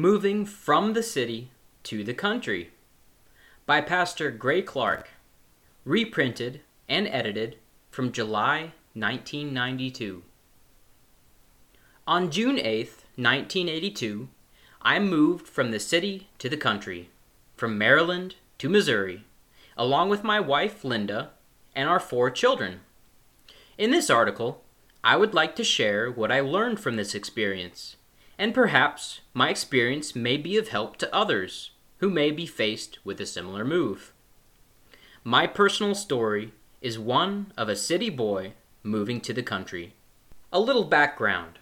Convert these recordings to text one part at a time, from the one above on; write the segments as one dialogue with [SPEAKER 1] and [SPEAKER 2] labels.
[SPEAKER 1] Moving from the City to the Country by Pastor Gray Clark, reprinted and edited from July 1992. On June 8, 1982, I moved from the city to the country, from Maryland to Missouri, along with my wife Linda and our four children. In this article, I would like to share what I learned from this experience, and perhaps my experience may be of help to others who may be faced with a similar move. My personal story is one of a city boy moving to the country. A little background.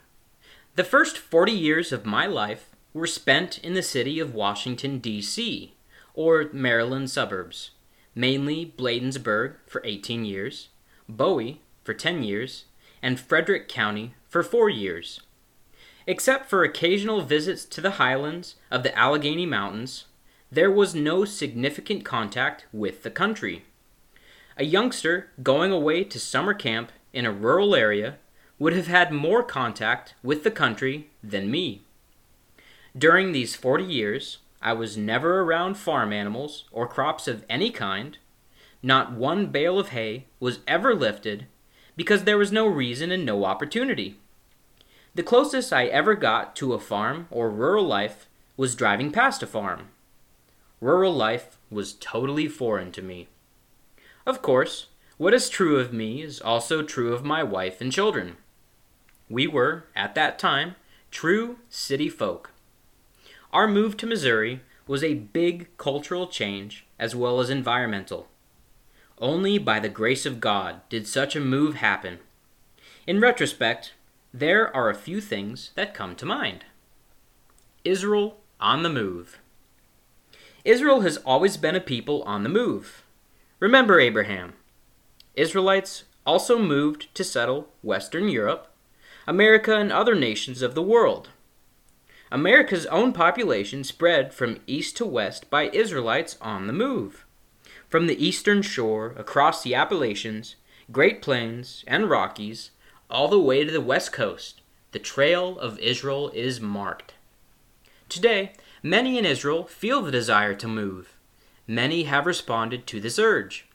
[SPEAKER 1] The first 40 years of my life were spent in the city of Washington, D.C., or Maryland suburbs, mainly Bladensburg for 18 years, Bowie for 10 years, and Frederick County for 4 years. Except for occasional visits to the highlands of the Allegheny Mountains, there was no significant contact with the country. A youngster going away to summer camp in a rural area would have had more contact with the country than me. During these 40 years, I was never around farm animals or crops of any kind. Not one bale of hay was ever lifted because there was no reason and no opportunity. The closest I ever got to a farm or rural life was driving past a farm. Rural life was totally foreign to me. Of course, what is true of me is also true of my wife and children. We were, at that time, true city folk. Our move to Missouri was a big cultural change as well as environmental. Only by the grace of God did such a move happen. In retrospect, there are a few things that come to mind. Israel on the move. Israel has always been a people on the move. Remember Abraham. Israelites also moved to settle Western Europe, America, and other nations of the world. America's own population spread from east to west by Israelites on the move. From the eastern shore across the Appalachians, Great Plains, and Rockies, all the way to the west coast, the trail of Israel is marked. Today, many in Israel feel the desire to move. Many have responded to this urge.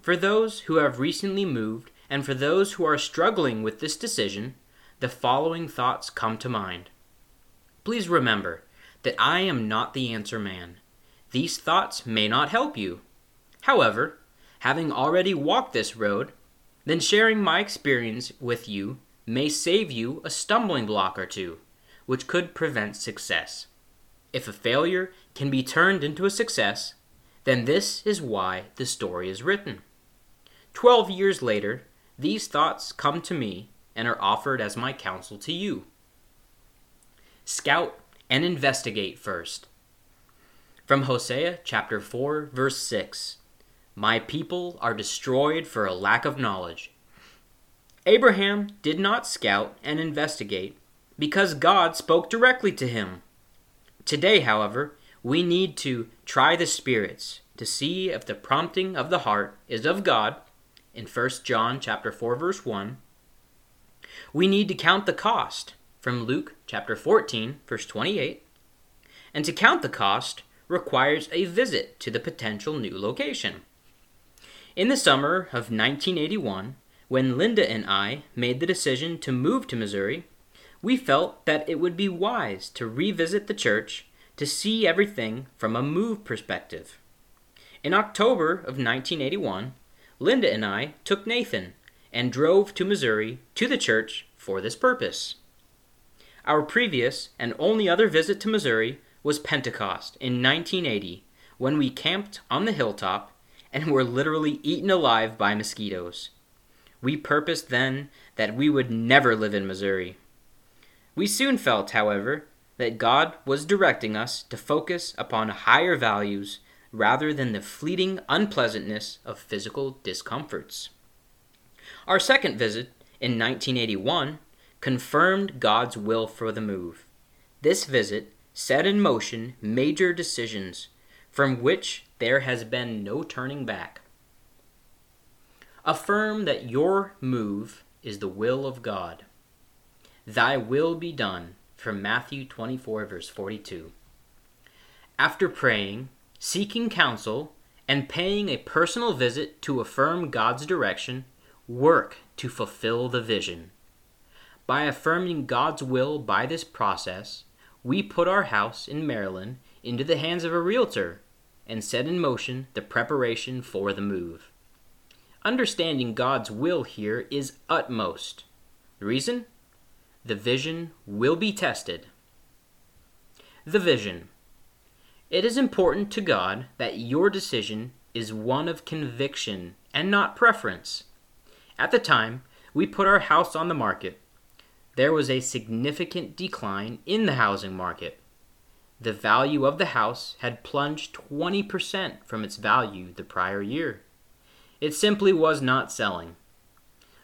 [SPEAKER 1] For those who have recently moved and for those who are struggling with this decision, the following thoughts come to mind. Please remember that I am not the answer man. These thoughts may not help you. However, having already walked this road, then sharing my experience with you may save you a stumbling block or two, which could prevent success. If a failure can be turned into a success, then this is why the story is written. Twelve years later, these thoughts come to me and are offered as my counsel to you. Scout and investigate first. From Hosea chapter 4, verse 6 My people are destroyed for a lack of knowledge. Abraham did not scout and investigate because God spoke directly to him. Today, however, we need to try the spirits to see if the prompting of the heart is of God in 1 John chapter 4 verse 1. We need to count the cost from Luke chapter 14 verse 28. And to count the cost requires a visit to the potential new location. In the summer of 1981, when Linda and I made the decision to move to Missouri, we felt that it would be wise to revisit the church to see everything from a move perspective. In October of 1981, Linda and I took Nathan and drove to Missouri to the church for this purpose. Our previous and only other visit to Missouri was Pentecost in 1980 when we camped on the hilltop and were literally eaten alive by mosquitoes. We purposed then that we would never live in Missouri. We soon felt, however, that God was directing us to focus upon higher values rather than the fleeting unpleasantness of physical discomforts. Our second visit in 1981 confirmed God's will for the move. This visit set in motion major decisions from which there has been no turning back. Affirm that your move is the will of God. Thy will be done, from Matthew 24, verse 42. After praying, seeking counsel, and paying a personal visit to affirm God's direction, work to fulfill the vision. By affirming God's will by this process, we put our house in Maryland into the hands of a realtor and set in motion the preparation for the move. Understanding God's will here is utmost. The reason? The vision will be tested. The vision. It is important to God that your decision is one of conviction and not preference. At the time we put our house on the market, there was a significant decline in the housing market. The value of the house had plunged 20% from its value the prior year. It simply was not selling.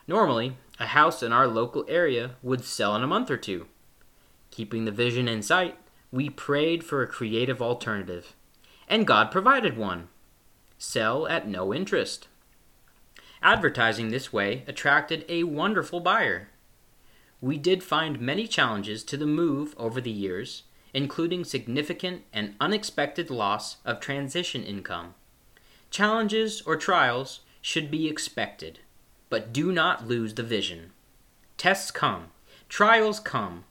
[SPEAKER 1] Normally, a house in our local area would sell in a month or two. Keeping the vision in sight, we prayed for a creative alternative, and God provided one sell at no interest. Advertising this way attracted a wonderful buyer. We did find many challenges to the move over the years, including significant and unexpected loss of transition income. Challenges or trials should be expected, but do not lose the vision. Tests come, trials come,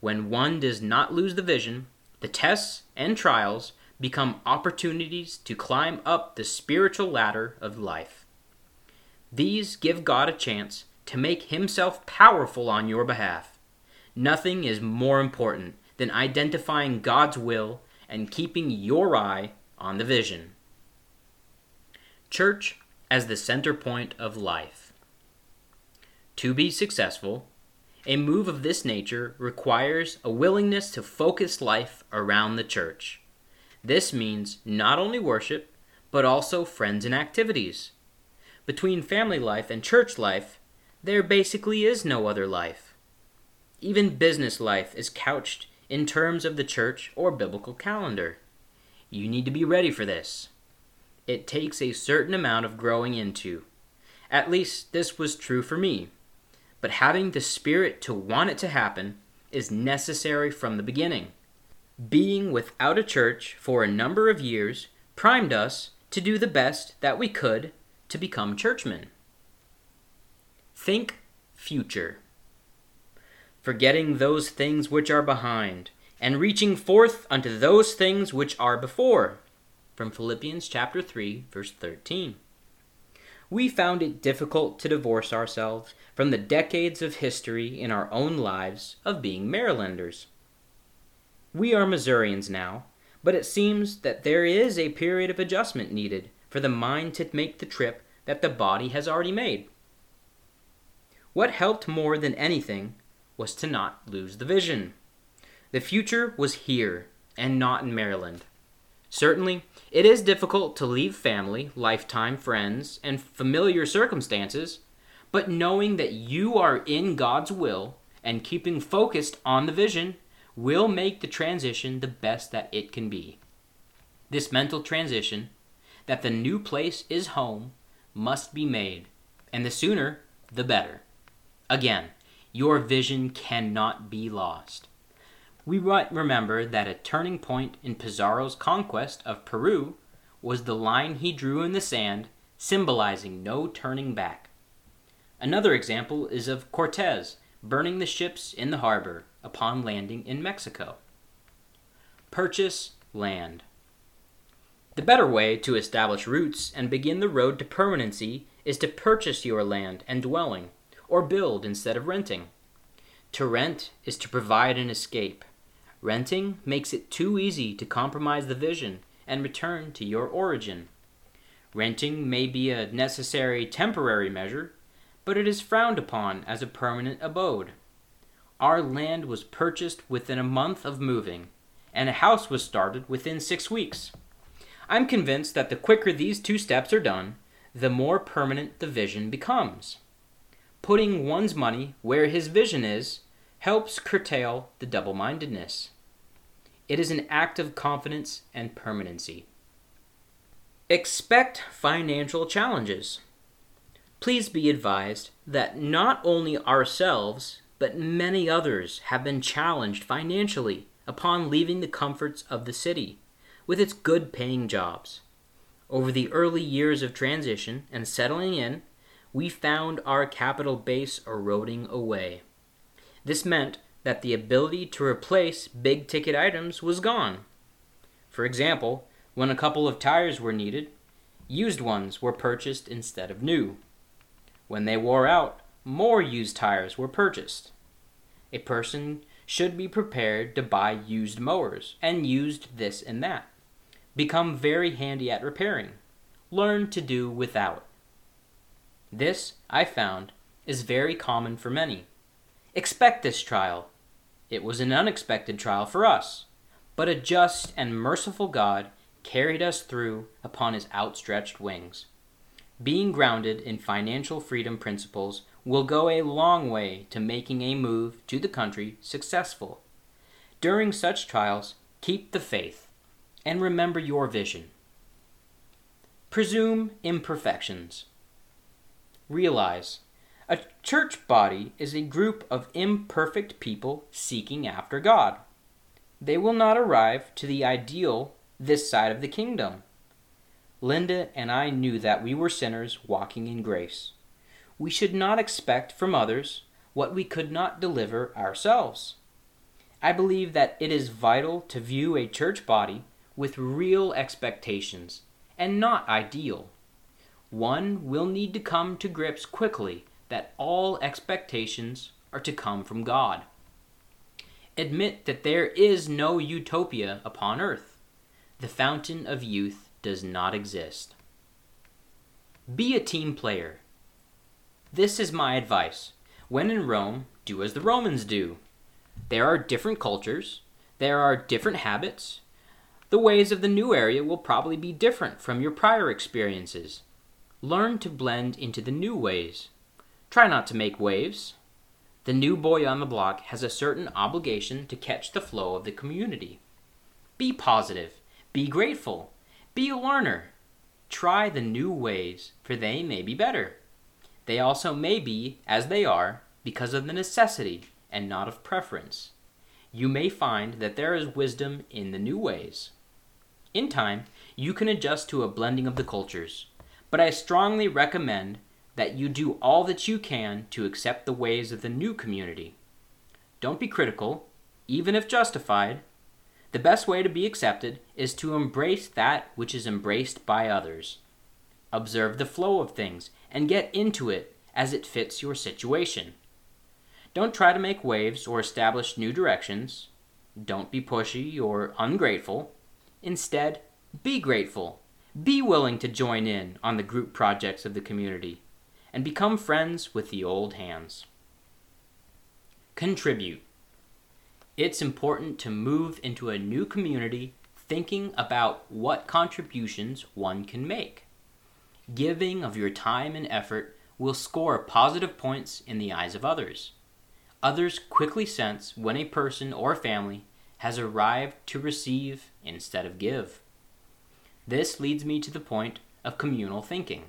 [SPEAKER 1] when one does not lose the vision, the tests and trials become opportunities to climb up the spiritual ladder of life. These give God a chance to make himself powerful on your behalf. Nothing is more important than identifying God's will and keeping your eye on the vision. Church as the center point of life. To be successful, a move of this nature requires a willingness to focus life around the church. This means not only worship, but also friends and activities. Between family life and church life, there basically is no other life. Even business life is couched in terms of the church or biblical calendar. You need to be ready for this. It takes a certain amount of growing into. At least this was true for me but having the spirit to want it to happen is necessary from the beginning. Being without a church for a number of years primed us to do the best that we could to become churchmen. Think future. Forgetting those things which are behind, and reaching forth unto those things which are before. From Philippians chapter 3, verse 13 we found it difficult to divorce ourselves from the decades of history in our own lives of being Marylanders. We are Missourians now, but it seems that there is a period of adjustment needed for the mind to make the trip that the body has already made. What helped more than anything was to not lose the vision. The future was here and not in Maryland. Certainly, it is difficult to leave family, lifetime friends, and familiar circumstances, but knowing that you are in God's will and keeping focused on the vision will make the transition the best that it can be. This mental transition, that the new place is home, must be made, and the sooner, the better. Again, your vision cannot be lost. We might remember that a turning point in Pizarro's conquest of Peru was the line he drew in the sand, symbolizing no turning back. Another example is of Cortez burning the ships in the harbor upon landing in Mexico. Purchase land. The better way to establish roots and begin the road to permanency is to purchase your land and dwelling, or build instead of renting. To rent is to provide an escape. Renting makes it too easy to compromise the vision and return to your origin. Renting may be a necessary temporary measure, but it is frowned upon as a permanent abode. Our land was purchased within a month of moving, and a house was started within six weeks. I'm convinced that the quicker these two steps are done, the more permanent the vision becomes. Putting one's money where his vision is helps curtail the double mindedness. It is an act of confidence and permanency. Expect financial challenges. Please be advised that not only ourselves, but many others have been challenged financially upon leaving the comforts of the city, with its good paying jobs. Over the early years of transition and settling in, we found our capital base eroding away. This meant that the ability to replace big ticket items was gone. For example, when a couple of tires were needed, used ones were purchased instead of new. When they wore out, more used tires were purchased. A person should be prepared to buy used mowers and used this and that. Become very handy at repairing. Learn to do without. This, I found, is very common for many. Expect this trial. It was an unexpected trial for us, but a just and merciful God carried us through upon his outstretched wings. Being grounded in financial freedom principles will go a long way to making a move to the country successful. During such trials, keep the faith and remember your vision. Presume imperfections. Realize a church body is a group of imperfect people seeking after God. They will not arrive to the ideal this side of the kingdom. Linda and I knew that we were sinners walking in grace. We should not expect from others what we could not deliver ourselves. I believe that it is vital to view a church body with real expectations and not ideal. One will need to come to grips quickly that all expectations are to come from God. Admit that there is no utopia upon earth. The fountain of youth does not exist. Be a team player. This is my advice. When in Rome, do as the Romans do. There are different cultures, there are different habits. The ways of the new area will probably be different from your prior experiences. Learn to blend into the new ways. Try not to make waves. The new boy on the block has a certain obligation to catch the flow of the community. Be positive. Be grateful. Be a learner. Try the new ways, for they may be better. They also may be as they are because of the necessity and not of preference. You may find that there is wisdom in the new ways. In time, you can adjust to a blending of the cultures but I strongly recommend that you do all that you can to accept the ways of the new community. Don't be critical, even if justified. The best way to be accepted is to embrace that which is embraced by others. Observe the flow of things and get into it as it fits your situation. Don't try to make waves or establish new directions. Don't be pushy or ungrateful. Instead, be grateful be willing to join in on the group projects of the community and become friends with the old hands. Contribute. It's important to move into a new community thinking about what contributions one can make. Giving of your time and effort will score positive points in the eyes of others. Others quickly sense when a person or family has arrived to receive instead of give. This leads me to the point of communal thinking.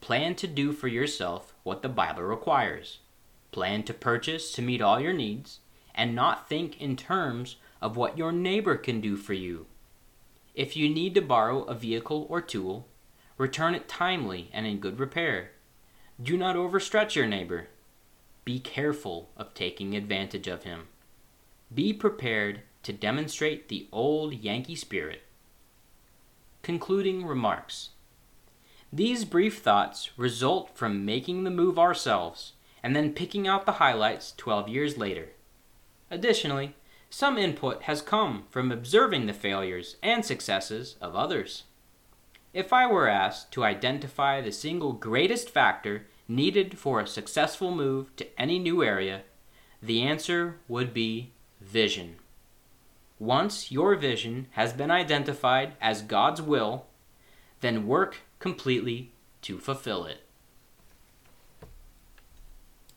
[SPEAKER 1] Plan to do for yourself what the Bible requires. Plan to purchase to meet all your needs, and not think in terms of what your neighbor can do for you. If you need to borrow a vehicle or tool, return it timely and in good repair. Do not overstretch your neighbor. Be careful of taking advantage of him. Be prepared to demonstrate the old Yankee spirit Concluding remarks. These brief thoughts result from making the move ourselves and then picking out the highlights 12 years later. Additionally, some input has come from observing the failures and successes of others. If I were asked to identify the single greatest factor needed for a successful move to any new area, the answer would be vision. Once your vision has been identified as God's will, then work completely to fulfill it.